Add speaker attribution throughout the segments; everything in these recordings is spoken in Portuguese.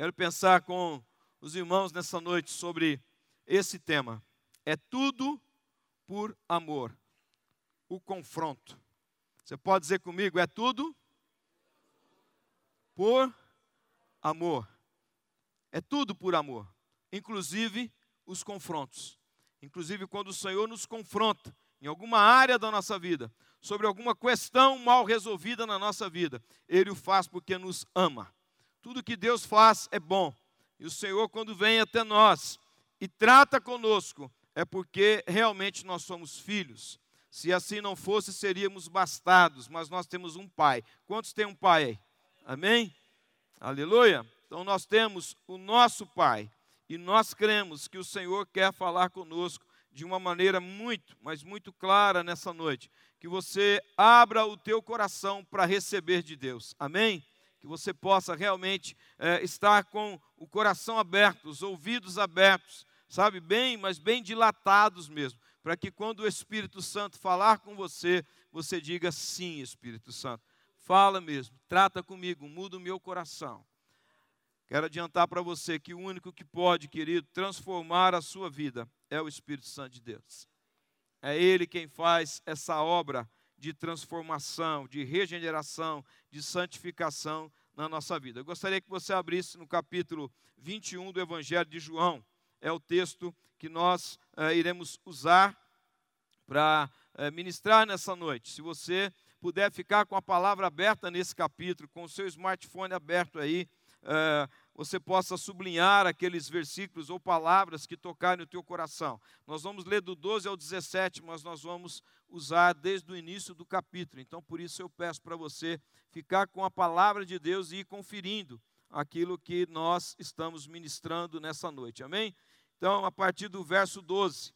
Speaker 1: Quero pensar com os irmãos nessa noite sobre esse tema. É tudo por amor. O confronto. Você pode dizer comigo, é tudo por amor. É tudo por amor, inclusive os confrontos. Inclusive quando o Senhor nos confronta em alguma área da nossa vida, sobre alguma questão mal resolvida na nossa vida, Ele o faz porque nos ama. Tudo que Deus faz é bom. E o Senhor, quando vem até nós e trata conosco, é porque realmente nós somos filhos. Se assim não fosse, seríamos bastados, mas nós temos um pai. Quantos têm um pai aí? Amém? Aleluia. Então nós temos o nosso pai e nós cremos que o Senhor quer falar conosco de uma maneira muito, mas muito clara nessa noite. Que você abra o teu coração para receber de Deus. Amém? Que você possa realmente é, estar com o coração aberto, os ouvidos abertos, sabe, bem, mas bem dilatados mesmo, para que quando o Espírito Santo falar com você, você diga sim, Espírito Santo. Fala mesmo, trata comigo, muda o meu coração. Quero adiantar para você que o único que pode, querido, transformar a sua vida é o Espírito Santo de Deus. É Ele quem faz essa obra de transformação, de regeneração, de santificação na nossa vida. Eu gostaria que você abrisse no capítulo 21 do Evangelho de João. É o texto que nós eh, iremos usar para eh, ministrar nessa noite. Se você puder ficar com a palavra aberta nesse capítulo, com o seu smartphone aberto aí, eh, você possa sublinhar aqueles versículos ou palavras que tocarem no teu coração. Nós vamos ler do 12 ao 17, mas nós vamos usar desde o início do capítulo. Então, por isso eu peço para você ficar com a palavra de Deus e ir conferindo aquilo que nós estamos ministrando nessa noite. Amém? Então, a partir do verso 12,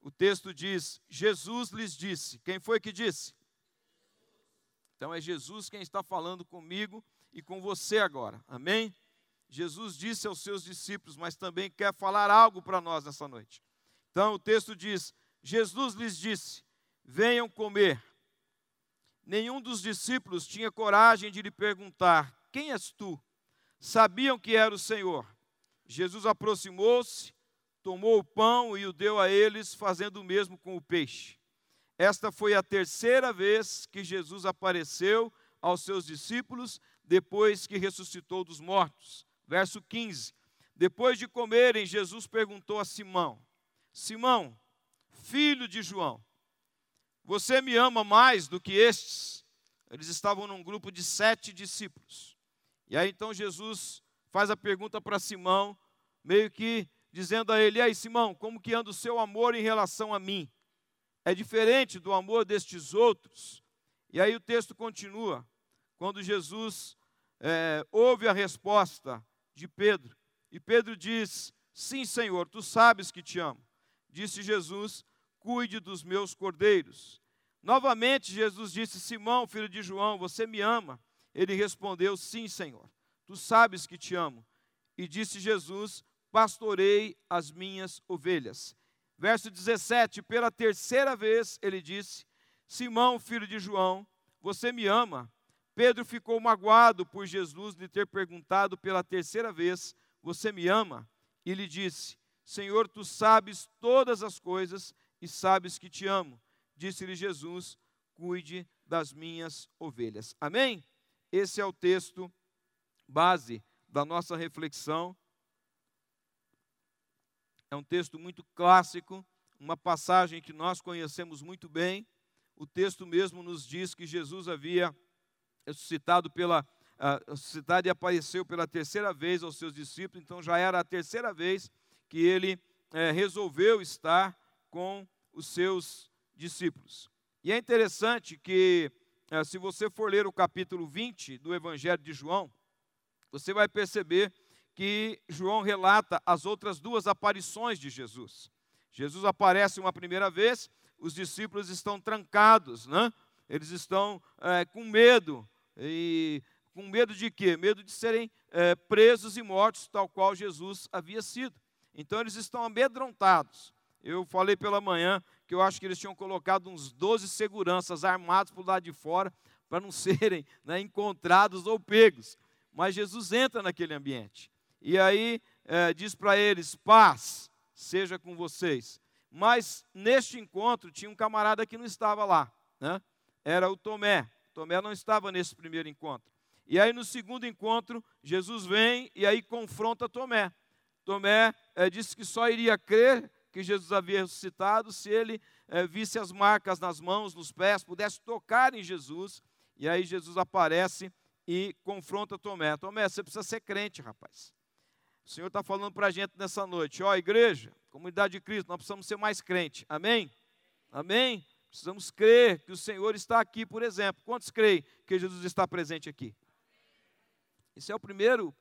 Speaker 1: o texto diz: Jesus lhes disse. Quem foi que disse? Então é Jesus quem está falando comigo e com você agora. Amém? Jesus disse aos seus discípulos, mas também quer falar algo para nós nessa noite. Então o texto diz: Jesus lhes disse: Venham comer. Nenhum dos discípulos tinha coragem de lhe perguntar: Quem és tu? Sabiam que era o Senhor. Jesus aproximou-se, tomou o pão e o deu a eles, fazendo o mesmo com o peixe. Esta foi a terceira vez que Jesus apareceu aos seus discípulos depois que ressuscitou dos mortos. Verso 15: Depois de comerem, Jesus perguntou a Simão: Simão, filho de João, você me ama mais do que estes? Eles estavam num grupo de sete discípulos. E aí então Jesus faz a pergunta para Simão, meio que dizendo a ele: E aí, Simão, como que anda o seu amor em relação a mim? É diferente do amor destes outros? E aí o texto continua, quando Jesus é, ouve a resposta de Pedro. E Pedro diz: Sim, Senhor, tu sabes que te amo. Disse Jesus: Cuide dos meus cordeiros. Novamente, Jesus disse: Simão, filho de João, você me ama? Ele respondeu: Sim, Senhor, tu sabes que te amo. E disse Jesus: Pastorei as minhas ovelhas. Verso 17: Pela terceira vez ele disse: Simão, filho de João, você me ama? Pedro ficou magoado por Jesus lhe ter perguntado pela terceira vez: Você me ama? E lhe disse: Senhor, tu sabes todas as coisas e sabes que te amo. Disse-lhe Jesus: Cuide das minhas ovelhas. Amém? Esse é o texto base da nossa reflexão. É um texto muito clássico, uma passagem que nós conhecemos muito bem. O texto mesmo nos diz que Jesus havia ressuscitado pela ressuscitado e apareceu pela terceira vez aos seus discípulos, então já era a terceira vez que ele é, resolveu estar com os seus discípulos. E é interessante que, é, se você for ler o capítulo 20 do Evangelho de João, você vai perceber que João relata as outras duas aparições de Jesus. Jesus aparece uma primeira vez, os discípulos estão trancados, né? eles estão é, com medo, e com medo de quê? Medo de serem é, presos e mortos, tal qual Jesus havia sido. Então eles estão amedrontados. Eu falei pela manhã que eu acho que eles tinham colocado uns 12 seguranças armados por lado de fora para não serem né, encontrados ou pegos. Mas Jesus entra naquele ambiente. e aí é, diz para eles: paz seja com vocês. Mas neste encontro tinha um camarada que não estava lá, né? era o Tomé. Tomé não estava nesse primeiro encontro. E aí no segundo encontro, Jesus vem e aí confronta Tomé. Tomé é, disse que só iria crer que Jesus havia ressuscitado se ele é, visse as marcas nas mãos, nos pés, pudesse tocar em Jesus. E aí Jesus aparece e confronta Tomé. Tomé, você precisa ser crente, rapaz. O Senhor está falando para a gente nessa noite, ó, igreja, comunidade de Cristo, nós precisamos ser mais crente. Amém? Amém? Precisamos crer que o Senhor está aqui, por exemplo. Quantos creem que Jesus está presente aqui? Esse é o primeiro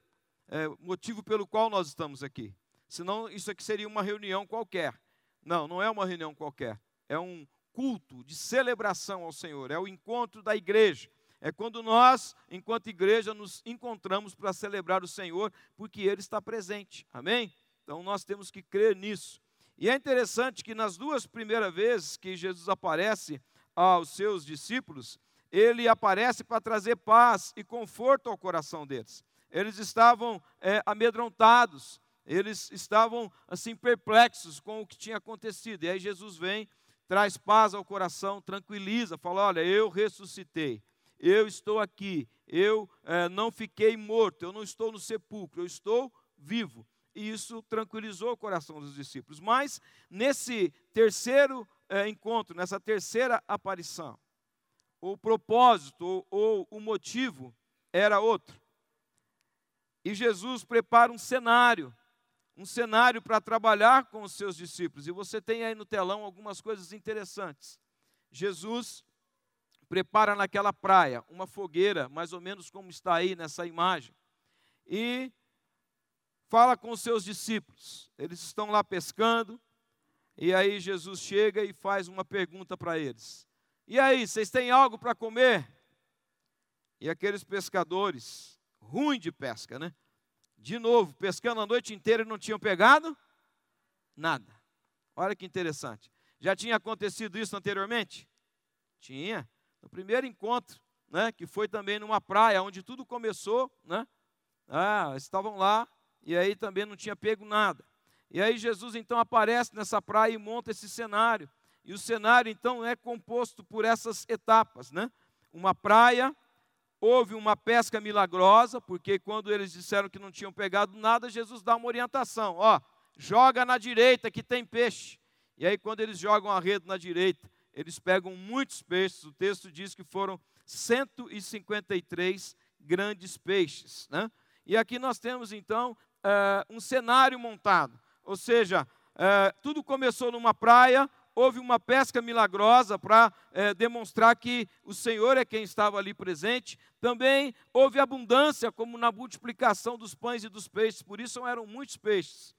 Speaker 1: é, motivo pelo qual nós estamos aqui. Senão, isso aqui seria uma reunião qualquer. Não, não é uma reunião qualquer. É um culto de celebração ao Senhor. É o encontro da igreja. É quando nós, enquanto igreja, nos encontramos para celebrar o Senhor, porque Ele está presente. Amém? Então nós temos que crer nisso. E é interessante que nas duas primeiras vezes que Jesus aparece aos seus discípulos, ele aparece para trazer paz e conforto ao coração deles. Eles estavam é, amedrontados, eles estavam assim perplexos com o que tinha acontecido. E aí Jesus vem, traz paz ao coração, tranquiliza, fala: Olha, eu ressuscitei eu estou aqui, eu é, não fiquei morto, eu não estou no sepulcro, eu estou vivo. E isso tranquilizou o coração dos discípulos. Mas nesse terceiro é, encontro, nessa terceira aparição, o propósito ou, ou o motivo era outro. E Jesus prepara um cenário, um cenário para trabalhar com os seus discípulos. E você tem aí no telão algumas coisas interessantes. Jesus prepara naquela praia uma fogueira, mais ou menos como está aí nessa imagem, e fala com os seus discípulos. Eles estão lá pescando, e aí Jesus chega e faz uma pergunta para eles: E aí, vocês têm algo para comer? E aqueles pescadores, ruim de pesca, né? De novo, pescando a noite inteira e não tinham pegado nada. Olha que interessante. Já tinha acontecido isso anteriormente? Tinha no primeiro encontro, né, que foi também numa praia, onde tudo começou, né? Ah, estavam lá e aí também não tinha pego nada. E aí Jesus então aparece nessa praia e monta esse cenário. E o cenário então é composto por essas etapas, né? Uma praia, houve uma pesca milagrosa, porque quando eles disseram que não tinham pegado nada, Jesus dá uma orientação, ó, joga na direita que tem peixe. E aí quando eles jogam a rede na direita, eles pegam muitos peixes. O texto diz que foram 153 grandes peixes. Né? E aqui nós temos então uh, um cenário montado. Ou seja, uh, tudo começou numa praia, houve uma pesca milagrosa para uh, demonstrar que o Senhor é quem estava ali presente. Também houve abundância, como na multiplicação dos pães e dos peixes, por isso eram muitos peixes.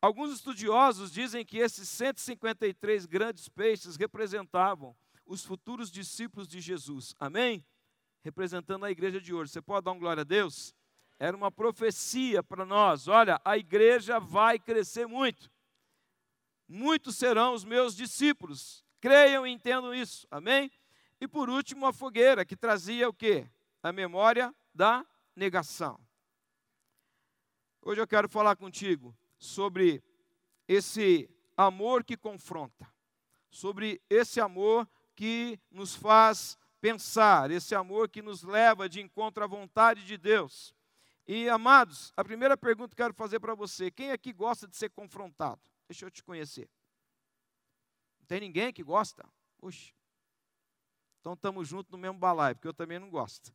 Speaker 1: Alguns estudiosos dizem que esses 153 grandes peixes representavam os futuros discípulos de Jesus. Amém? Representando a igreja de hoje. Você pode dar um glória a Deus? Era uma profecia para nós. Olha, a igreja vai crescer muito. Muitos serão os meus discípulos. Creiam e entendam isso. Amém? E por último, a fogueira, que trazia o quê? A memória da negação. Hoje eu quero falar contigo sobre esse amor que confronta, sobre esse amor que nos faz pensar, esse amor que nos leva de encontro à vontade de Deus. E amados, a primeira pergunta que eu quero fazer para você: quem aqui gosta de ser confrontado? Deixa eu te conhecer. Não tem ninguém que gosta? Puxa. Então estamos juntos no mesmo balaio, porque eu também não gosto.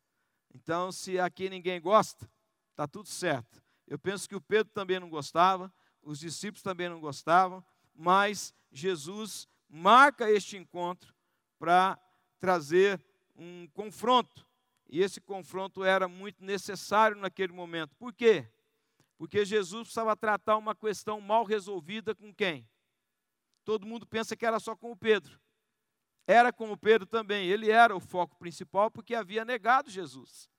Speaker 1: Então, se aqui ninguém gosta, está tudo certo. Eu penso que o Pedro também não gostava, os discípulos também não gostavam, mas Jesus marca este encontro para trazer um confronto. E esse confronto era muito necessário naquele momento. Por quê? Porque Jesus precisava tratar uma questão mal resolvida com quem? Todo mundo pensa que era só com o Pedro. Era com o Pedro também. Ele era o foco principal porque havia negado Jesus.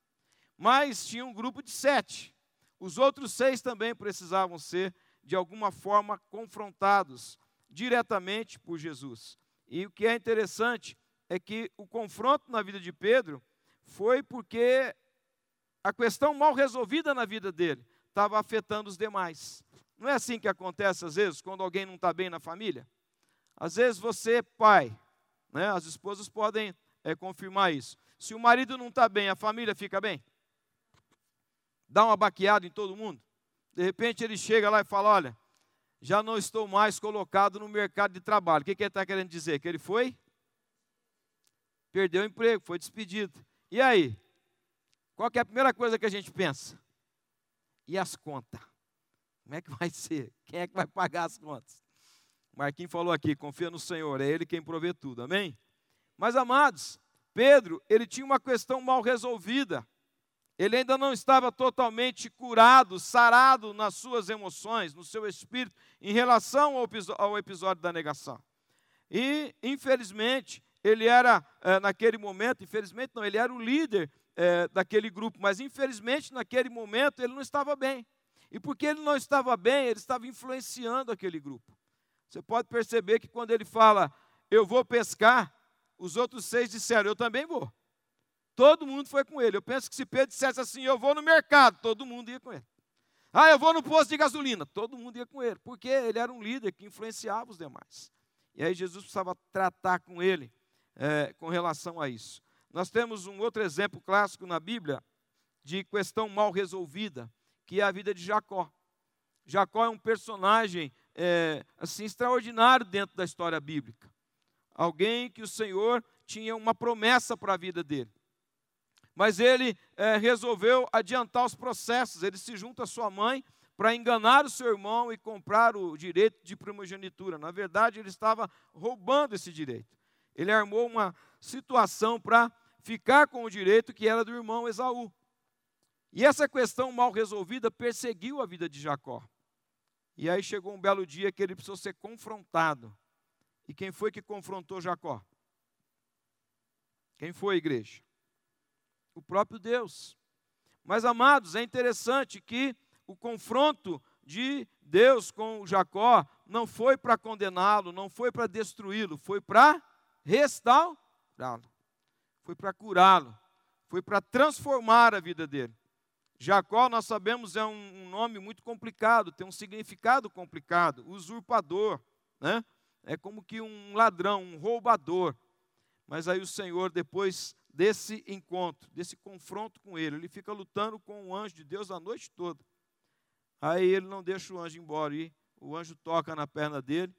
Speaker 1: Mas tinha um grupo de sete. Os outros seis também precisavam ser, de alguma forma, confrontados diretamente por Jesus. E o que é interessante é que o confronto na vida de Pedro foi porque a questão mal resolvida na vida dele estava afetando os demais. Não é assim que acontece às vezes, quando alguém não está bem na família? Às vezes você, pai, né, as esposas podem é, confirmar isso. Se o marido não está bem, a família fica bem? Dá uma baqueada em todo mundo? De repente ele chega lá e fala: Olha, já não estou mais colocado no mercado de trabalho. O que, que ele está querendo dizer? Que ele foi? Perdeu o emprego, foi despedido. E aí? Qual é a primeira coisa que a gente pensa? E as contas? Como é que vai ser? Quem é que vai pagar as contas? Marquinhos falou aqui, confia no Senhor, é Ele quem provê tudo, amém? Mas amados, Pedro, ele tinha uma questão mal resolvida. Ele ainda não estava totalmente curado, sarado nas suas emoções, no seu espírito, em relação ao, ao episódio da negação. E, infelizmente, ele era, é, naquele momento, infelizmente não, ele era o líder é, daquele grupo, mas infelizmente naquele momento ele não estava bem. E porque ele não estava bem, ele estava influenciando aquele grupo. Você pode perceber que quando ele fala, eu vou pescar, os outros seis disseram, eu também vou. Todo mundo foi com ele. Eu penso que se Pedro dissesse assim, eu vou no mercado, todo mundo ia com ele. Ah, eu vou no posto de gasolina, todo mundo ia com ele, porque ele era um líder que influenciava os demais. E aí Jesus precisava tratar com ele é, com relação a isso. Nós temos um outro exemplo clássico na Bíblia de questão mal resolvida, que é a vida de Jacó. Jacó é um personagem é, assim extraordinário dentro da história bíblica. Alguém que o Senhor tinha uma promessa para a vida dele mas ele é, resolveu adiantar os processos. Ele se junta à sua mãe para enganar o seu irmão e comprar o direito de primogenitura. Na verdade, ele estava roubando esse direito. Ele armou uma situação para ficar com o direito que era do irmão Esaú. E essa questão mal resolvida perseguiu a vida de Jacó. E aí chegou um belo dia que ele precisou ser confrontado. E quem foi que confrontou Jacó? Quem foi, igreja? o próprio Deus. Mas, amados, é interessante que o confronto de Deus com Jacó não foi para condená-lo, não foi para destruí-lo, foi para restaurá-lo, foi para curá-lo, foi para transformar a vida dele. Jacó, nós sabemos, é um, nome muito complicado, tem um significado complicado, usurpador, né? É como que um ladrão, um roubador. Mas aí o Senhor depois desse encontro, desse confronto com ele. Ele fica lutando com o anjo de Deus a noite toda. Aí ele não deixa o anjo embora e o anjo toca na perna dele.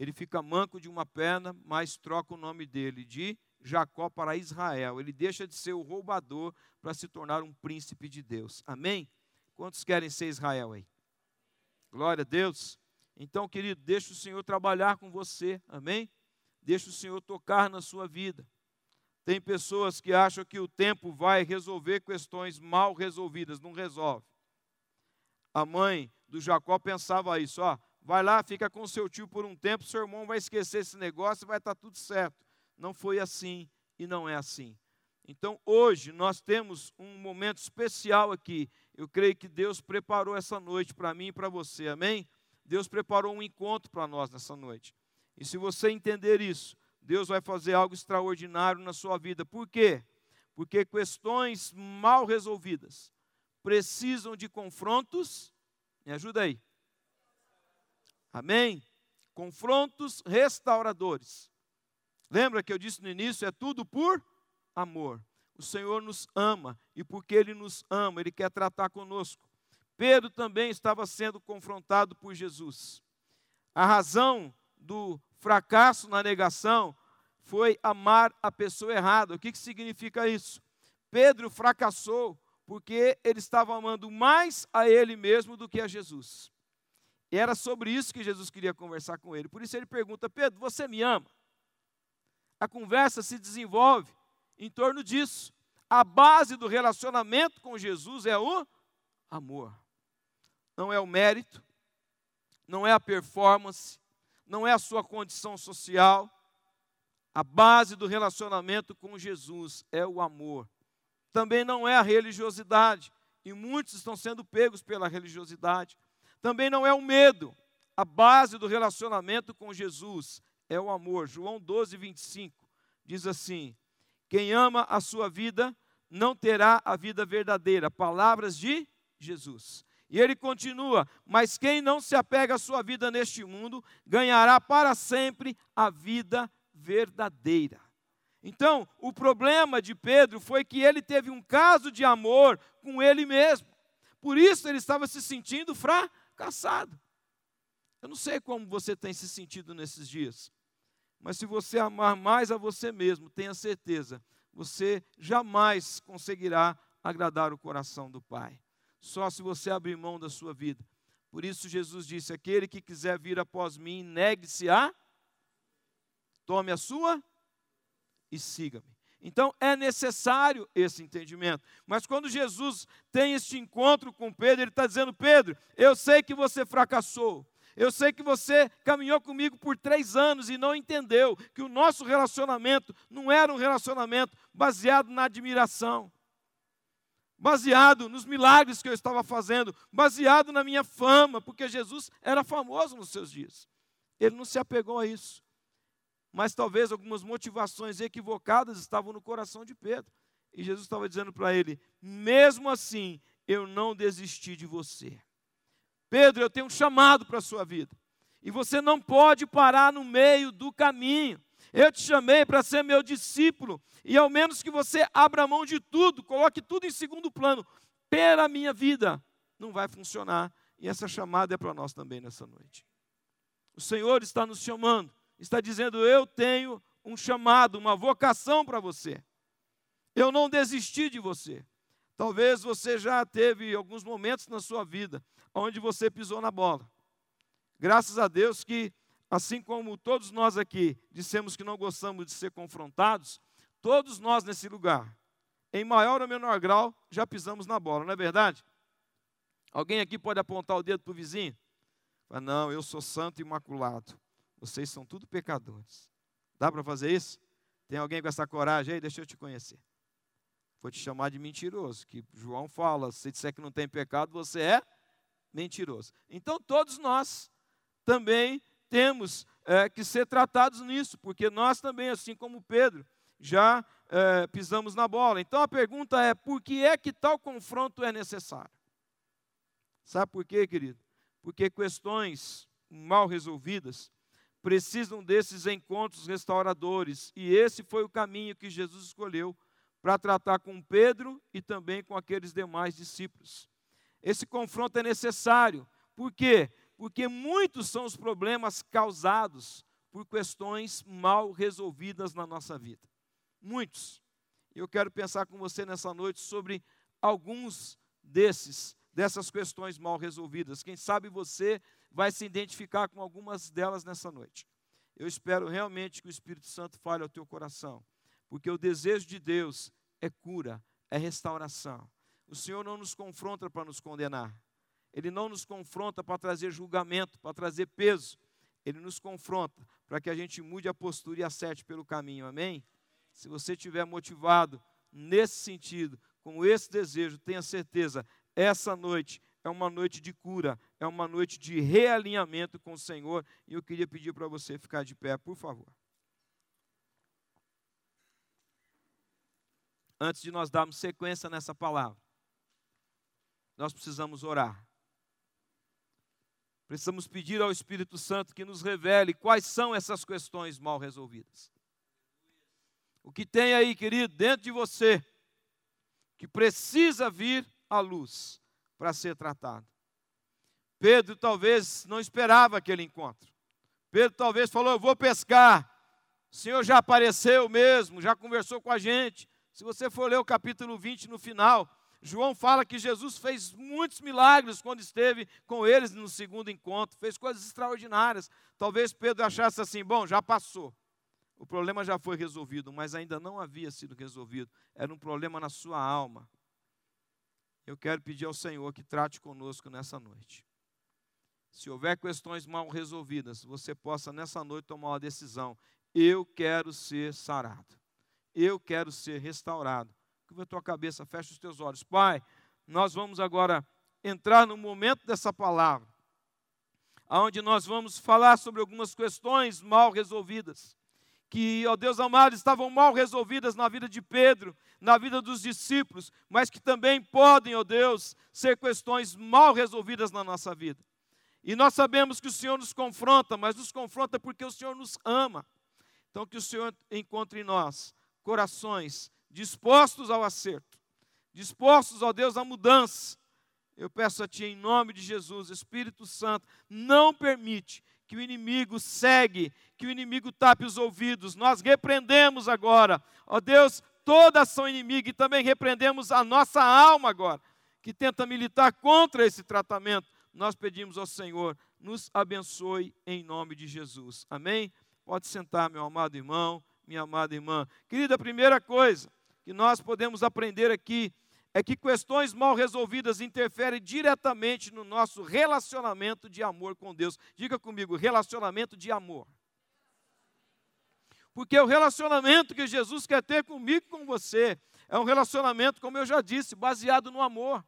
Speaker 1: Ele fica manco de uma perna, mas troca o nome dele de Jacó para Israel. Ele deixa de ser o roubador para se tornar um príncipe de Deus. Amém? Quantos querem ser Israel aí? Glória a Deus. Então, querido, deixa o Senhor trabalhar com você. Amém? Deixa o Senhor tocar na sua vida. Tem pessoas que acham que o tempo vai resolver questões mal resolvidas, não resolve. A mãe do Jacó pensava isso, ó, vai lá, fica com seu tio por um tempo, seu irmão vai esquecer esse negócio e vai estar tudo certo. Não foi assim e não é assim. Então, hoje nós temos um momento especial aqui. Eu creio que Deus preparou essa noite para mim e para você. Amém? Deus preparou um encontro para nós nessa noite. E se você entender isso, Deus vai fazer algo extraordinário na sua vida. Por quê? Porque questões mal resolvidas precisam de confrontos. Me ajuda aí. Amém? Confrontos restauradores. Lembra que eu disse no início? É tudo por amor. O Senhor nos ama e porque Ele nos ama, Ele quer tratar conosco. Pedro também estava sendo confrontado por Jesus. A razão do fracasso na negação foi amar a pessoa errada. O que, que significa isso? Pedro fracassou porque ele estava amando mais a ele mesmo do que a Jesus. E era sobre isso que Jesus queria conversar com ele. Por isso ele pergunta: Pedro, você me ama? A conversa se desenvolve em torno disso. A base do relacionamento com Jesus é o amor. Não é o mérito, não é a performance, não é a sua condição social. A base do relacionamento com Jesus é o amor. Também não é a religiosidade, e muitos estão sendo pegos pela religiosidade. Também não é o medo. A base do relacionamento com Jesus é o amor. João 12, 25 diz assim: Quem ama a sua vida não terá a vida verdadeira. Palavras de Jesus. E ele continua: Mas quem não se apega à sua vida neste mundo, ganhará para sempre a vida verdadeira. Então, o problema de Pedro foi que ele teve um caso de amor com ele mesmo. Por isso ele estava se sentindo fracassado. Eu não sei como você tem se sentido nesses dias, mas se você amar mais a você mesmo, tenha certeza, você jamais conseguirá agradar o coração do Pai. Só se você abrir mão da sua vida. Por isso Jesus disse: aquele que quiser vir após mim, negue-se a, tome a sua e siga-me. Então é necessário esse entendimento. Mas quando Jesus tem este encontro com Pedro, ele está dizendo: Pedro, eu sei que você fracassou. Eu sei que você caminhou comigo por três anos e não entendeu que o nosso relacionamento não era um relacionamento baseado na admiração, baseado nos milagres que eu estava fazendo, baseado na minha fama, porque Jesus era famoso nos seus dias. Ele não se apegou a isso mas talvez algumas motivações equivocadas estavam no coração de Pedro. E Jesus estava dizendo para ele: mesmo assim, eu não desisti de você. Pedro, eu tenho um chamado para a sua vida. E você não pode parar no meio do caminho. Eu te chamei para ser meu discípulo. E ao menos que você abra mão de tudo, coloque tudo em segundo plano, pela minha vida, não vai funcionar. E essa chamada é para nós também nessa noite. O Senhor está nos chamando está dizendo: Eu tenho um chamado, uma vocação para você. Eu não desisti de você. Talvez você já teve alguns momentos na sua vida onde você pisou na bola. Graças a Deus que, assim como todos nós aqui dissemos que não gostamos de ser confrontados, todos nós nesse lugar, em maior ou menor grau, já pisamos na bola, não é verdade? Alguém aqui pode apontar o dedo para o vizinho? Não, eu sou santo e imaculado. Vocês são tudo pecadores. Dá para fazer isso? Tem alguém com essa coragem aí? Deixa eu te conhecer. Vou te chamar de mentiroso, que João fala, se disser que não tem pecado, você é mentiroso. Então todos nós também temos é, que ser tratados nisso, porque nós também, assim como Pedro, já é, pisamos na bola. Então a pergunta é: por que é que tal confronto é necessário? Sabe por quê, querido? Porque questões mal resolvidas precisam desses encontros restauradores. E esse foi o caminho que Jesus escolheu para tratar com Pedro e também com aqueles demais discípulos. Esse confronto é necessário. Por quê? Porque muitos são os problemas causados por questões mal resolvidas na nossa vida. Muitos. Eu quero pensar com você nessa noite sobre alguns desses, dessas questões mal resolvidas. Quem sabe você vai se identificar com algumas delas nessa noite. Eu espero realmente que o Espírito Santo fale ao teu coração, porque o desejo de Deus é cura, é restauração. O Senhor não nos confronta para nos condenar, Ele não nos confronta para trazer julgamento, para trazer peso, Ele nos confronta para que a gente mude a postura e acerte pelo caminho, amém? Se você estiver motivado nesse sentido, com esse desejo, tenha certeza, essa noite é uma noite de cura, é uma noite de realinhamento com o Senhor. E eu queria pedir para você ficar de pé, por favor. Antes de nós darmos sequência nessa palavra, nós precisamos orar. Precisamos pedir ao Espírito Santo que nos revele quais são essas questões mal resolvidas. O que tem aí, querido, dentro de você, que precisa vir à luz para ser tratado. Pedro talvez não esperava aquele encontro. Pedro talvez falou: Eu vou pescar. O Senhor já apareceu mesmo, já conversou com a gente. Se você for ler o capítulo 20 no final, João fala que Jesus fez muitos milagres quando esteve com eles no segundo encontro, fez coisas extraordinárias. Talvez Pedro achasse assim: bom, já passou. O problema já foi resolvido, mas ainda não havia sido resolvido. Era um problema na sua alma eu quero pedir ao Senhor que trate conosco nessa noite. Se houver questões mal resolvidas, você possa nessa noite tomar uma decisão. Eu quero ser sarado. Eu quero ser restaurado. Curva a tua cabeça, fecha os teus olhos. Pai, nós vamos agora entrar no momento dessa palavra, onde nós vamos falar sobre algumas questões mal resolvidas, que, ó Deus amado, estavam mal resolvidas na vida de Pedro, na vida dos discípulos, mas que também podem, ó Deus, ser questões mal resolvidas na nossa vida. E nós sabemos que o Senhor nos confronta, mas nos confronta porque o Senhor nos ama. Então, que o Senhor encontre em nós corações dispostos ao acerto, dispostos, ó Deus, à mudança. Eu peço a Ti, em nome de Jesus, Espírito Santo, não permite que o inimigo segue, que o inimigo tape os ouvidos. Nós repreendemos agora, ó Deus, toda ação inimiga e também repreendemos a nossa alma agora, que tenta militar contra esse tratamento. Nós pedimos ao Senhor, nos abençoe em nome de Jesus. Amém? Pode sentar, meu amado irmão, minha amada irmã. Querida, a primeira coisa que nós podemos aprender aqui é que questões mal resolvidas interferem diretamente no nosso relacionamento de amor com Deus. Diga comigo, relacionamento de amor. Porque o relacionamento que Jesus quer ter comigo e com você é um relacionamento, como eu já disse, baseado no amor.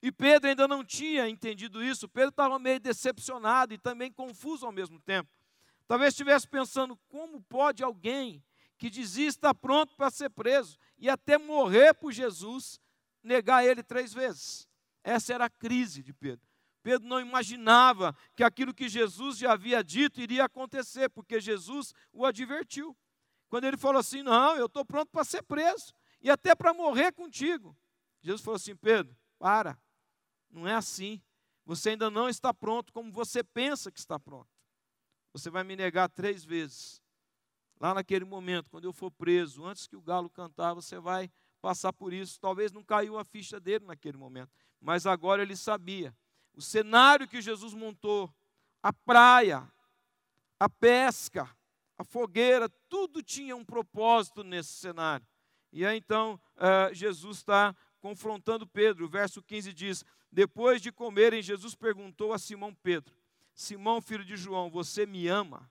Speaker 1: E Pedro ainda não tinha entendido isso. Pedro estava meio decepcionado e também confuso ao mesmo tempo. Talvez estivesse pensando: como pode alguém que dizia estar pronto para ser preso e até morrer por Jesus negar ele três vezes. Essa era a crise de Pedro. Pedro não imaginava que aquilo que Jesus já havia dito iria acontecer, porque Jesus o advertiu. Quando ele falou assim: Não, eu estou pronto para ser preso e até para morrer contigo. Jesus falou assim: Pedro, para, não é assim. Você ainda não está pronto como você pensa que está pronto. Você vai me negar três vezes. Lá naquele momento, quando eu for preso, antes que o galo cantar, você vai passar por isso. Talvez não caiu a ficha dele naquele momento, mas agora ele sabia. O cenário que Jesus montou, a praia, a pesca, a fogueira, tudo tinha um propósito nesse cenário. E aí então uh, Jesus está confrontando Pedro. O verso 15 diz: Depois de comerem, Jesus perguntou a Simão Pedro: Simão, filho de João, você me ama?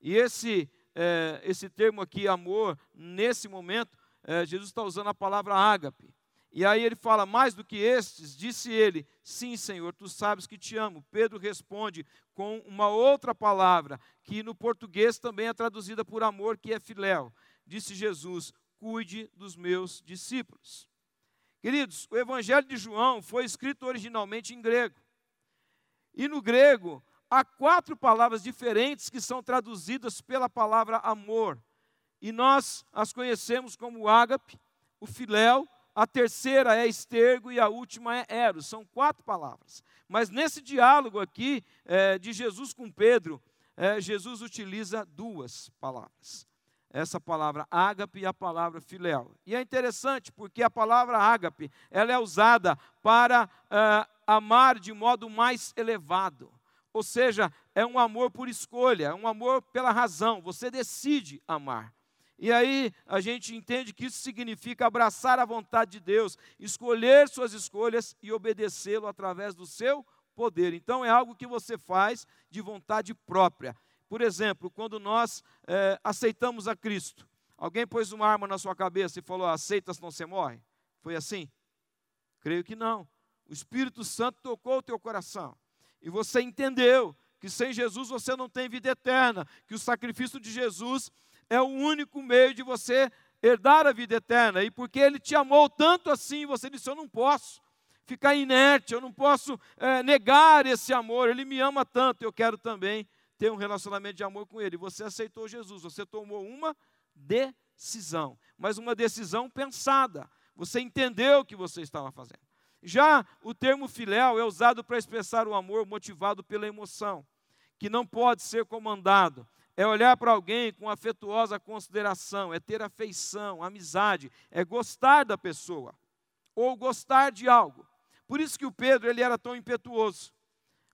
Speaker 1: E esse, eh, esse termo aqui, amor, nesse momento, é, Jesus está usando a palavra ágape. E aí ele fala: Mais do que estes, disse ele: Sim, Senhor, tu sabes que te amo. Pedro responde com uma outra palavra, que no português também é traduzida por amor, que é filéu. Disse Jesus: Cuide dos meus discípulos. Queridos, o Evangelho de João foi escrito originalmente em grego. E no grego, há quatro palavras diferentes que são traduzidas pela palavra amor e nós as conhecemos como ágape, o filéu, a terceira é estergo e a última é eros. São quatro palavras. Mas nesse diálogo aqui é, de Jesus com Pedro, é, Jesus utiliza duas palavras. Essa palavra ágape e a palavra filéu. E é interessante porque a palavra ágape ela é usada para é, amar de modo mais elevado. Ou seja, é um amor por escolha, é um amor pela razão. Você decide amar. E aí a gente entende que isso significa abraçar a vontade de Deus, escolher suas escolhas e obedecê-lo através do seu poder. Então é algo que você faz de vontade própria. Por exemplo, quando nós é, aceitamos a Cristo, alguém pôs uma arma na sua cabeça e falou: aceita, não você morre? Foi assim? Creio que não. O Espírito Santo tocou o teu coração e você entendeu que sem Jesus você não tem vida eterna, que o sacrifício de Jesus é o único meio de você herdar a vida eterna. E porque Ele te amou tanto assim, você disse: Eu não posso ficar inerte, eu não posso é, negar esse amor. Ele me ama tanto, eu quero também ter um relacionamento de amor com Ele. Você aceitou Jesus, você tomou uma decisão, mas uma decisão pensada. Você entendeu o que você estava fazendo. Já o termo filéu é usado para expressar o amor motivado pela emoção, que não pode ser comandado, é olhar para alguém com afetuosa consideração, é ter afeição, amizade, é gostar da pessoa ou gostar de algo. Por isso que o Pedro ele era tão impetuoso,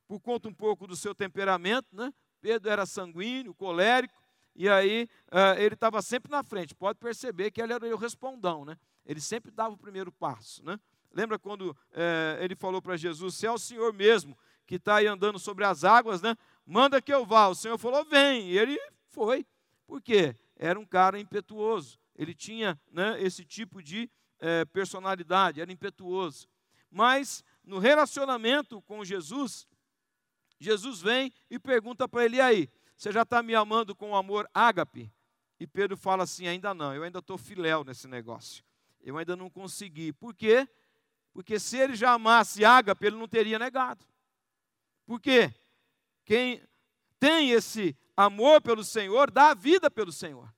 Speaker 1: por conta um pouco do seu temperamento, né? Pedro era sanguíneo, colérico, e aí uh, ele estava sempre na frente. Pode perceber que ele era o respondão, né? Ele sempre dava o primeiro passo, né? Lembra quando uh, ele falou para Jesus: Se é o Senhor mesmo que está aí andando sobre as águas, né? Manda que eu vá. O Senhor falou, vem. E ele foi. Por quê? Era um cara impetuoso. Ele tinha né, esse tipo de é, personalidade, era impetuoso. Mas no relacionamento com Jesus, Jesus vem e pergunta para ele: aí, você já está me amando com amor ágape? E Pedro fala assim: ainda não, eu ainda estou filéu nesse negócio. Eu ainda não consegui. Por quê? Porque se ele já amasse ágape, ele não teria negado. Por quê? Quem tem esse amor pelo Senhor, dá a vida pelo Senhor.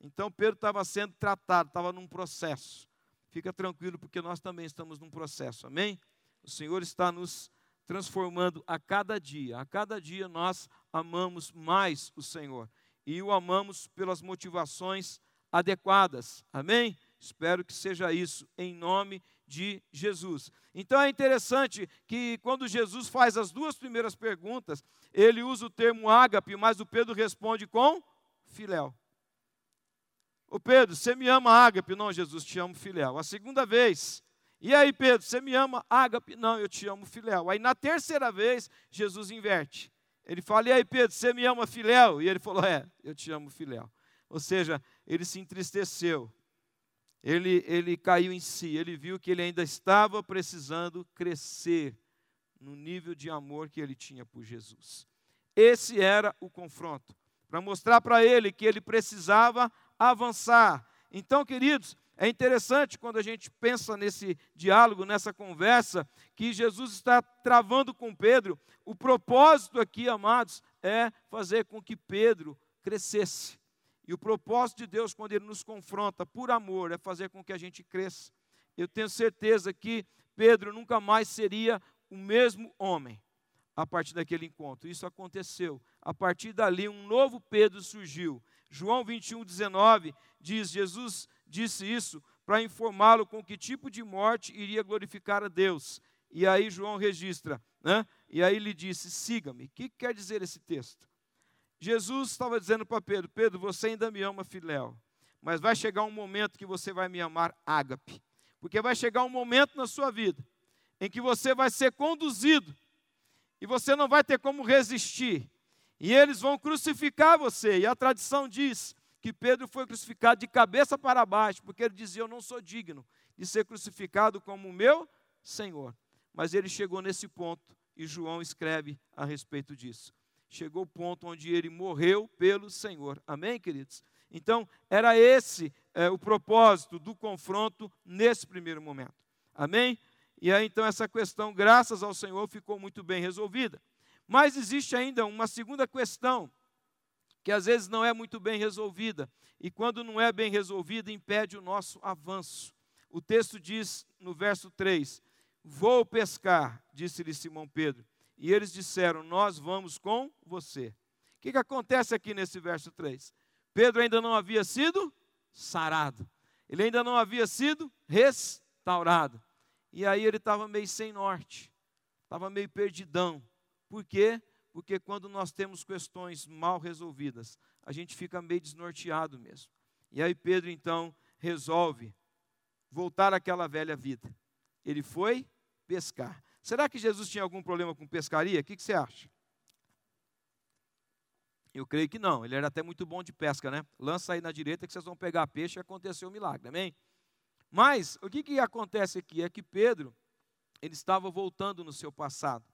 Speaker 1: Então Pedro estava sendo tratado, estava num processo. Fica tranquilo, porque nós também estamos num processo, amém? O Senhor está nos transformando a cada dia. A cada dia nós amamos mais o Senhor. E o amamos pelas motivações adequadas, amém? Espero que seja isso, em nome de Jesus. Então é interessante que quando Jesus faz as duas primeiras perguntas, ele usa o termo ágape, mas o Pedro responde com filéu. O Pedro, você me ama ágape? Não, Jesus, te amo filéu. A segunda vez, e aí Pedro, você me ama ágape? Não, eu te amo filéu. Aí na terceira vez, Jesus inverte. Ele fala, e aí Pedro, você me ama filéu? E ele falou, é, eu te amo filéu. Ou seja, ele se entristeceu ele, ele caiu em si, ele viu que ele ainda estava precisando crescer no nível de amor que ele tinha por Jesus. Esse era o confronto, para mostrar para ele que ele precisava avançar. Então, queridos, é interessante quando a gente pensa nesse diálogo, nessa conversa, que Jesus está travando com Pedro. O propósito aqui, amados, é fazer com que Pedro crescesse. E o propósito de Deus, quando Ele nos confronta por amor, é fazer com que a gente cresça. Eu tenho certeza que Pedro nunca mais seria o mesmo homem a partir daquele encontro. Isso aconteceu. A partir dali, um novo Pedro surgiu. João 21, 19 diz: Jesus disse isso para informá-lo com que tipo de morte iria glorificar a Deus. E aí João registra, né? E aí ele disse: siga-me. O que quer dizer esse texto? Jesus estava dizendo para Pedro: Pedro, você ainda me ama, filéu, mas vai chegar um momento que você vai me amar, ágape, porque vai chegar um momento na sua vida em que você vai ser conduzido e você não vai ter como resistir, e eles vão crucificar você, e a tradição diz que Pedro foi crucificado de cabeça para baixo, porque ele dizia: Eu não sou digno de ser crucificado como o meu Senhor. Mas ele chegou nesse ponto e João escreve a respeito disso chegou o ponto onde ele morreu pelo Senhor. Amém, queridos? Então, era esse é, o propósito do confronto nesse primeiro momento. Amém? E aí, então, essa questão, graças ao Senhor, ficou muito bem resolvida. Mas existe ainda uma segunda questão, que às vezes não é muito bem resolvida, e quando não é bem resolvida, impede o nosso avanço. O texto diz no verso 3: Vou pescar, disse-lhe Simão Pedro. E eles disseram: Nós vamos com você. O que, que acontece aqui nesse verso 3? Pedro ainda não havia sido sarado, ele ainda não havia sido restaurado. E aí ele estava meio sem norte, estava meio perdidão. Por quê? Porque quando nós temos questões mal resolvidas, a gente fica meio desnorteado mesmo. E aí Pedro então resolve voltar àquela velha vida. Ele foi pescar. Será que Jesus tinha algum problema com pescaria? O que, que você acha? Eu creio que não. Ele era até muito bom de pesca, né? Lança aí na direita que vocês vão pegar peixe e aconteceu o um milagre, amém? Mas o que, que acontece aqui é que Pedro, ele estava voltando no seu passado.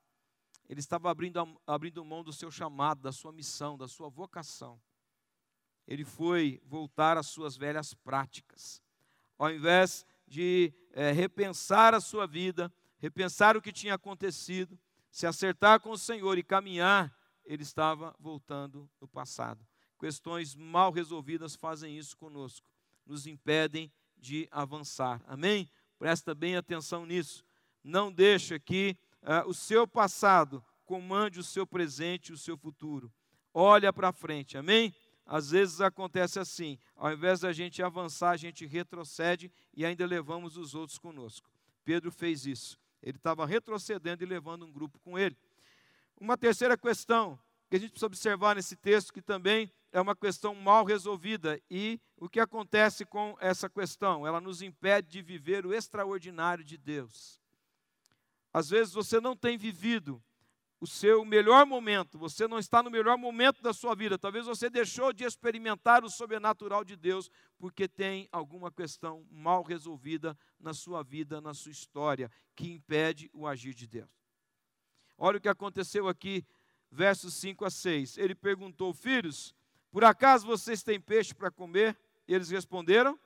Speaker 1: Ele estava abrindo, abrindo mão do seu chamado, da sua missão, da sua vocação. Ele foi voltar às suas velhas práticas. Ao invés de é, repensar a sua vida, repensar o que tinha acontecido, se acertar com o Senhor e caminhar, ele estava voltando no passado. Questões mal resolvidas fazem isso conosco, nos impedem de avançar. Amém? Presta bem atenção nisso. Não deixa que uh, o seu passado comande o seu presente e o seu futuro. Olha para frente. Amém? Às vezes acontece assim, ao invés da gente avançar, a gente retrocede e ainda levamos os outros conosco. Pedro fez isso. Ele estava retrocedendo e levando um grupo com ele. Uma terceira questão que a gente precisa observar nesse texto, que também é uma questão mal resolvida. E o que acontece com essa questão? Ela nos impede de viver o extraordinário de Deus. Às vezes você não tem vivido o seu melhor momento, você não está no melhor momento da sua vida, talvez você deixou de experimentar o sobrenatural de Deus porque tem alguma questão mal resolvida na sua vida, na sua história, que impede o agir de Deus. Olha o que aconteceu aqui, versos 5 a 6. Ele perguntou: Filhos, Por acaso vocês têm peixe para comer? Eles responderam.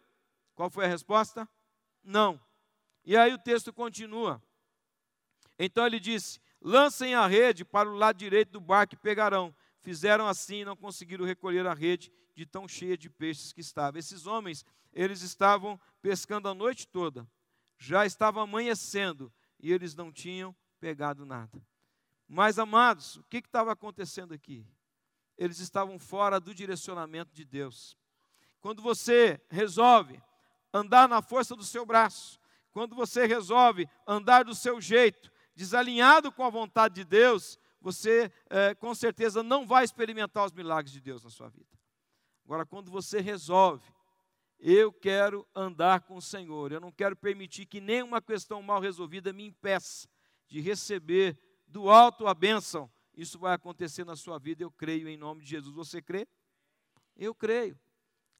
Speaker 1: Qual foi a resposta? Não. E aí o texto continua. Então ele disse: Lancem a rede para o lado direito do barco e pegarão. Fizeram assim e não conseguiram recolher a rede de tão cheia de peixes que estava. Esses homens, eles estavam pescando a noite toda. Já estava amanhecendo e eles não tinham pegado nada. Mas, amados, o que estava acontecendo aqui? Eles estavam fora do direcionamento de Deus. Quando você resolve andar na força do seu braço, quando você resolve andar do seu jeito, desalinhado com a vontade de Deus, você é, com certeza não vai experimentar os milagres de Deus na sua vida. Agora, quando você resolve, eu quero andar com o Senhor, eu não quero permitir que nenhuma questão mal resolvida me impeça de receber do alto a bênção, isso vai acontecer na sua vida, eu creio em nome de Jesus. Você crê? Eu creio.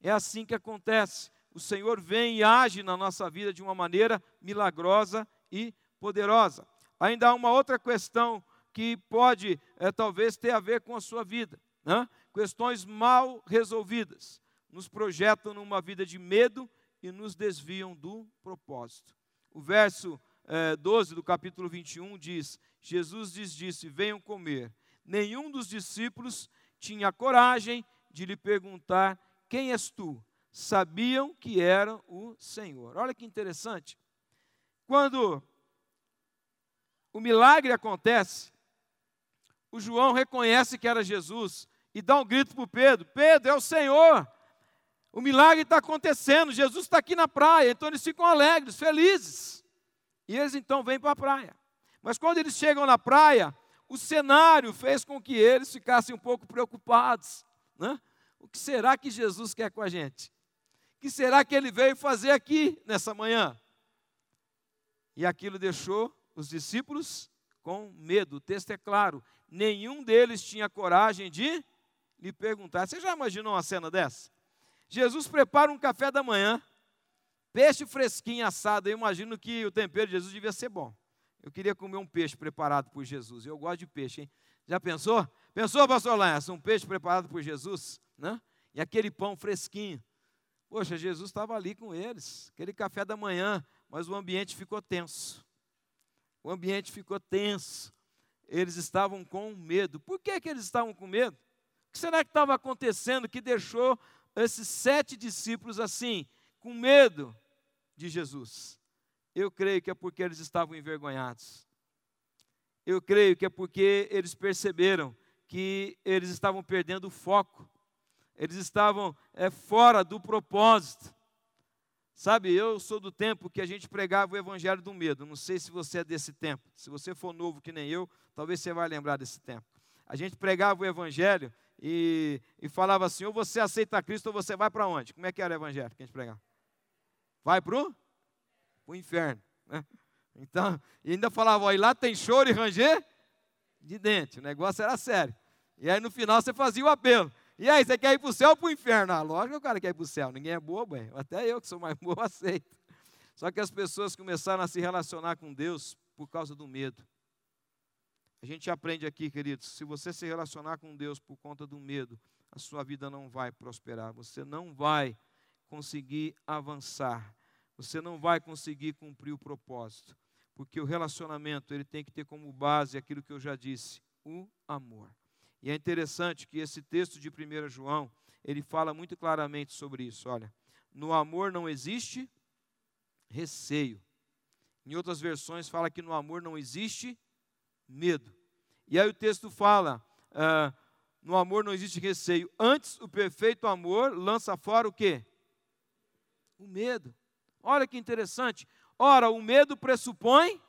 Speaker 1: É assim que acontece. O Senhor vem e age na nossa vida de uma maneira milagrosa e poderosa. Ainda há uma outra questão que pode, é, talvez, ter a ver com a sua vida. Né? Questões mal resolvidas nos projetam numa vida de medo e nos desviam do propósito. O verso é, 12 do capítulo 21 diz: Jesus lhes disse: Venham comer. Nenhum dos discípulos tinha coragem de lhe perguntar: Quem és tu? Sabiam que era o Senhor. Olha que interessante. Quando o milagre acontece, o João reconhece que era Jesus e dá um grito para Pedro: Pedro, é o Senhor. O milagre está acontecendo, Jesus está aqui na praia. Então eles ficam alegres, felizes. E eles então vêm para a praia. Mas quando eles chegam na praia, o cenário fez com que eles ficassem um pouco preocupados. Né? O que será que Jesus quer com a gente? O que será que ele veio fazer aqui nessa manhã? E aquilo deixou os discípulos com medo. O texto é claro: nenhum deles tinha coragem de lhe perguntar. Você já imaginou uma cena dessa? Jesus prepara um café da manhã, peixe fresquinho assado. Eu imagino que o tempero de Jesus devia ser bom. Eu queria comer um peixe preparado por Jesus. Eu gosto de peixe, hein? Já pensou? Pensou, pastor Lance, um peixe preparado por Jesus? Né? E aquele pão fresquinho. Poxa, Jesus estava ali com eles, aquele café da manhã, mas o ambiente ficou tenso. O ambiente ficou tenso. Eles estavam com medo. Por que, que eles estavam com medo? O que será que estava acontecendo que deixou esses sete discípulos assim, com medo de Jesus? Eu creio que é porque eles estavam envergonhados. Eu creio que é porque eles perceberam que eles estavam perdendo o foco, eles estavam é, fora do propósito. Sabe, eu sou do tempo que a gente pregava o evangelho do medo. Não sei se você é desse tempo. Se você for novo que nem eu, talvez você vai lembrar desse tempo. A gente pregava o evangelho e, e falava assim: ou você aceita Cristo ou você vai para onde? Como é que era o evangelho que a gente pregava? Vai para o inferno. Né? Então, e ainda falava: e lá tem choro e ranger de dente. O negócio era sério. E aí no final você fazia o apelo. E aí, você quer ir para o céu ou para o inferno? Ah, lógico que o cara quer ir para o céu. Ninguém é bobo, hein? até eu que sou mais bobo aceito. Só que as pessoas começaram a se relacionar com Deus por causa do medo. A gente aprende aqui, queridos, se você se relacionar com Deus por conta do medo, a sua vida não vai prosperar, você não vai conseguir avançar, você não vai conseguir cumprir o propósito, porque o relacionamento ele tem que ter como base aquilo que eu já disse, o amor. E é interessante que esse texto de 1 João, ele fala muito claramente sobre isso. Olha, no amor não existe receio. Em outras versões fala que no amor não existe medo. E aí o texto fala, uh, no amor não existe receio. Antes, o perfeito amor lança fora o quê? O medo. Olha que interessante. Ora, o medo pressupõe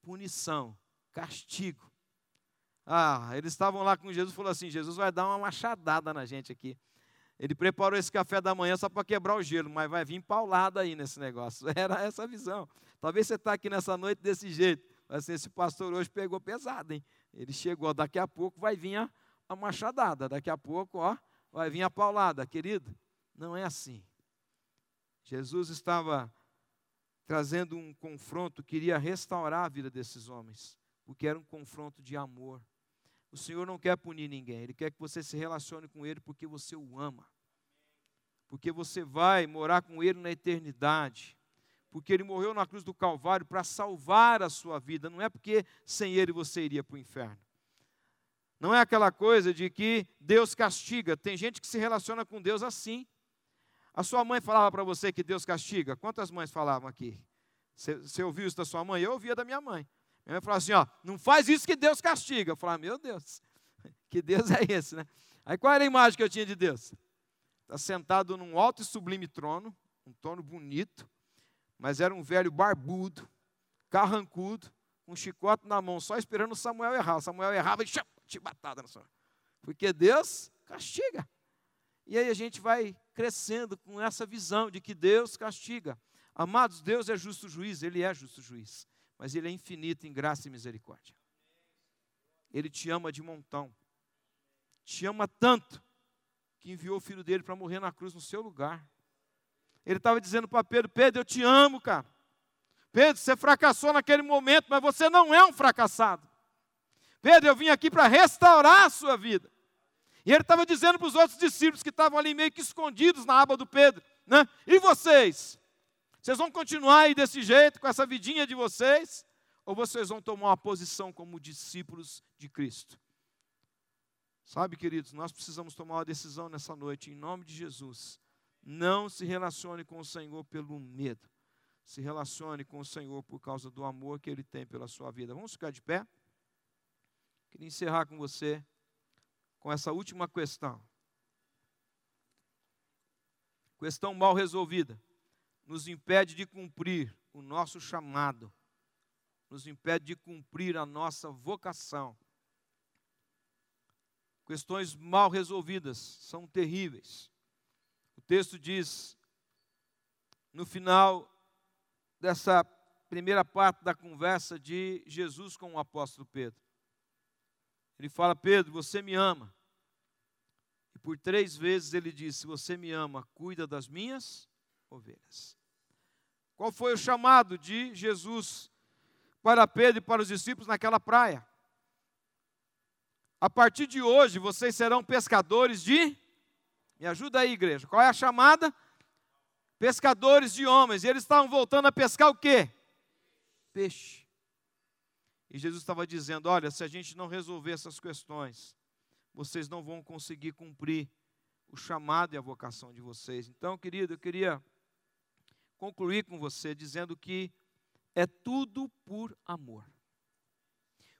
Speaker 1: punição, castigo. Ah, eles estavam lá com Jesus e falou assim: Jesus vai dar uma machadada na gente aqui. Ele preparou esse café da manhã só para quebrar o gelo, mas vai vir paulada aí nesse negócio. Era essa a visão. Talvez você está aqui nessa noite desse jeito. Assim, esse pastor hoje pegou pesado, hein? Ele chegou, daqui a pouco vai vir a, a machadada, daqui a pouco, ó, vai vir a paulada, querido. Não é assim. Jesus estava trazendo um confronto, queria restaurar a vida desses homens, porque era um confronto de amor. O Senhor não quer punir ninguém, Ele quer que você se relacione com Ele porque você o ama. Porque você vai morar com Ele na eternidade. Porque Ele morreu na cruz do Calvário para salvar a sua vida. Não é porque sem Ele você iria para o inferno. Não é aquela coisa de que Deus castiga. Tem gente que se relaciona com Deus assim. A sua mãe falava para você que Deus castiga? Quantas mães falavam aqui? Você, ouviu isso da sua mãe? Eu ouvia da minha mãe. Mãe falava assim: ó, não faz isso que Deus castiga. Eu falava, meu Deus, que Deus é esse, né? Aí qual era a imagem que eu tinha de Deus? Está sentado num alto e sublime trono, um trono bonito, mas era um velho barbudo, carrancudo, com um chicote na mão, só esperando Samuel errar. Samuel errava e chibatada na sua. Porque Deus castiga. E aí a gente vai crescendo com essa visão de que Deus castiga. Amados, Deus é justo juiz, Ele é justo juiz mas Ele é infinito em graça e misericórdia. Ele te ama de montão, te ama tanto, que enviou o filho dele para morrer na cruz no seu lugar. Ele estava dizendo para Pedro: Pedro, eu te amo, cara. Pedro, você fracassou naquele momento, mas você não é um fracassado. Pedro, eu vim aqui para restaurar a sua vida. E ele estava dizendo para os outros discípulos que estavam ali meio que escondidos na aba do Pedro, né? E vocês? Vocês vão continuar aí desse jeito, com essa vidinha de vocês? Ou vocês vão tomar uma posição como discípulos de Cristo? Sabe, queridos, nós precisamos tomar uma decisão nessa noite, em nome de Jesus. Não se relacione com o Senhor pelo medo. Se relacione com o Senhor por causa do amor que Ele tem pela sua vida. Vamos ficar de pé? Queria encerrar com você com essa última questão. Questão mal resolvida nos impede de cumprir o nosso chamado, nos impede de cumprir a nossa vocação. Questões mal resolvidas são terríveis. O texto diz, no final dessa primeira parte da conversa de Jesus com o apóstolo Pedro, ele fala: Pedro, você me ama. E por três vezes ele disse: Se você me ama, cuida das minhas ovelhas. Qual foi o chamado de Jesus para Pedro e para os discípulos naquela praia? A partir de hoje vocês serão pescadores de. Me ajuda aí, igreja. Qual é a chamada? Pescadores de homens. E eles estavam voltando a pescar o quê? Peixe. E Jesus estava dizendo: olha, se a gente não resolver essas questões, vocês não vão conseguir cumprir o chamado e a vocação de vocês. Então, querido, eu queria concluir com você dizendo que é tudo por amor.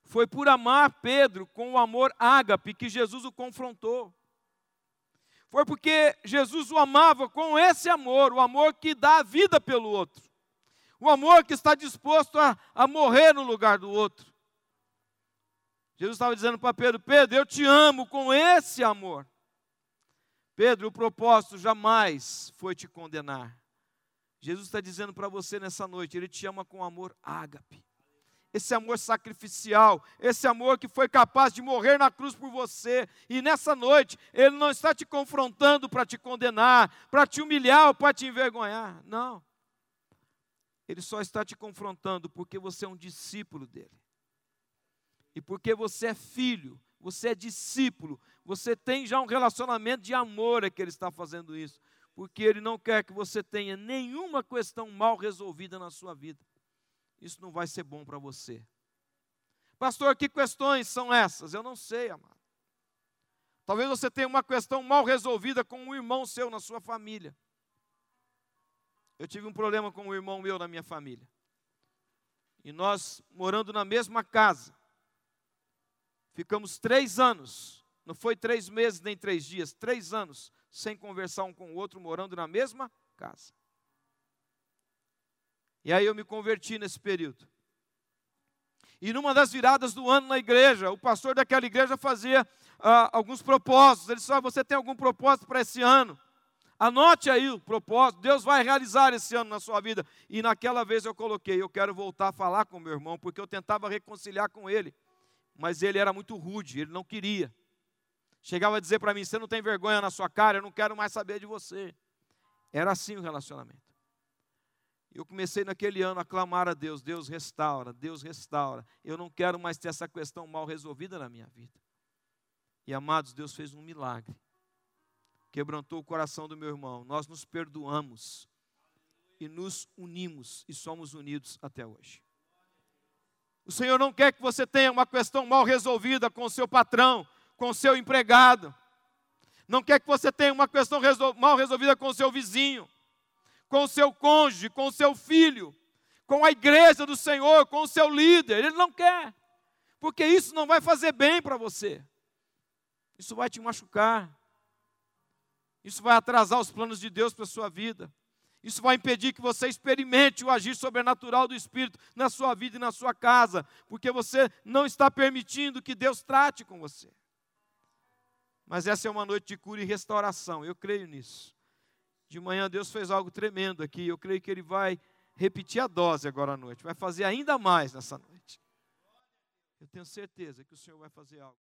Speaker 1: Foi por amar Pedro com o amor ágape que Jesus o confrontou. Foi porque Jesus o amava com esse amor, o amor que dá a vida pelo outro, o amor que está disposto a, a morrer no lugar do outro. Jesus estava dizendo para Pedro: Pedro, eu te amo com esse amor. Pedro, o propósito jamais foi te condenar, Jesus está dizendo para você nessa noite, Ele te ama com amor ágape. Esse amor sacrificial, esse amor que foi capaz de morrer na cruz por você. E nessa noite, Ele não está te confrontando para te condenar, para te humilhar ou para te envergonhar. Não. Ele só está te confrontando porque você é um discípulo dele. E porque você é filho, você é discípulo, você tem já um relacionamento de amor, é que ele está fazendo isso porque Ele não quer que você tenha nenhuma questão mal resolvida na sua vida. Isso não vai ser bom para você. Pastor, que questões são essas? Eu não sei, amado. Talvez você tenha uma questão mal resolvida com um irmão seu na sua família. Eu tive um problema com um irmão meu na minha família. E nós, morando na mesma casa, ficamos três anos, não foi três meses nem três dias, três anos, sem conversar um com o outro, morando na mesma casa. E aí eu me converti nesse período. E numa das viradas do ano na igreja, o pastor daquela igreja fazia ah, alguns propósitos. Ele disse: ah, Você tem algum propósito para esse ano? Anote aí o propósito, Deus vai realizar esse ano na sua vida. E naquela vez eu coloquei: Eu quero voltar a falar com meu irmão, porque eu tentava reconciliar com ele, mas ele era muito rude, ele não queria. Chegava a dizer para mim: Você não tem vergonha na sua cara, eu não quero mais saber de você. Era assim o relacionamento. Eu comecei naquele ano a clamar a Deus: Deus restaura, Deus restaura. Eu não quero mais ter essa questão mal resolvida na minha vida. E amados, Deus fez um milagre. Quebrantou o coração do meu irmão. Nós nos perdoamos e nos unimos e somos unidos até hoje. O Senhor não quer que você tenha uma questão mal resolvida com o seu patrão, com seu empregado. Não quer que você tenha uma questão resol mal resolvida com o seu vizinho, com o seu cônjuge, com o seu filho, com a igreja do Senhor, com o seu líder. Ele não quer, porque isso não vai fazer bem para você. Isso vai te machucar. Isso vai atrasar os planos de Deus para a sua vida. Isso vai impedir que você experimente o agir sobrenatural do Espírito na sua vida e na sua casa, porque você não está permitindo que Deus trate com você. Mas essa é uma noite de cura e restauração, eu creio nisso. De manhã Deus fez algo tremendo aqui, eu creio que Ele vai repetir a dose agora à noite, vai fazer ainda mais nessa noite. Eu tenho certeza que o Senhor vai fazer algo.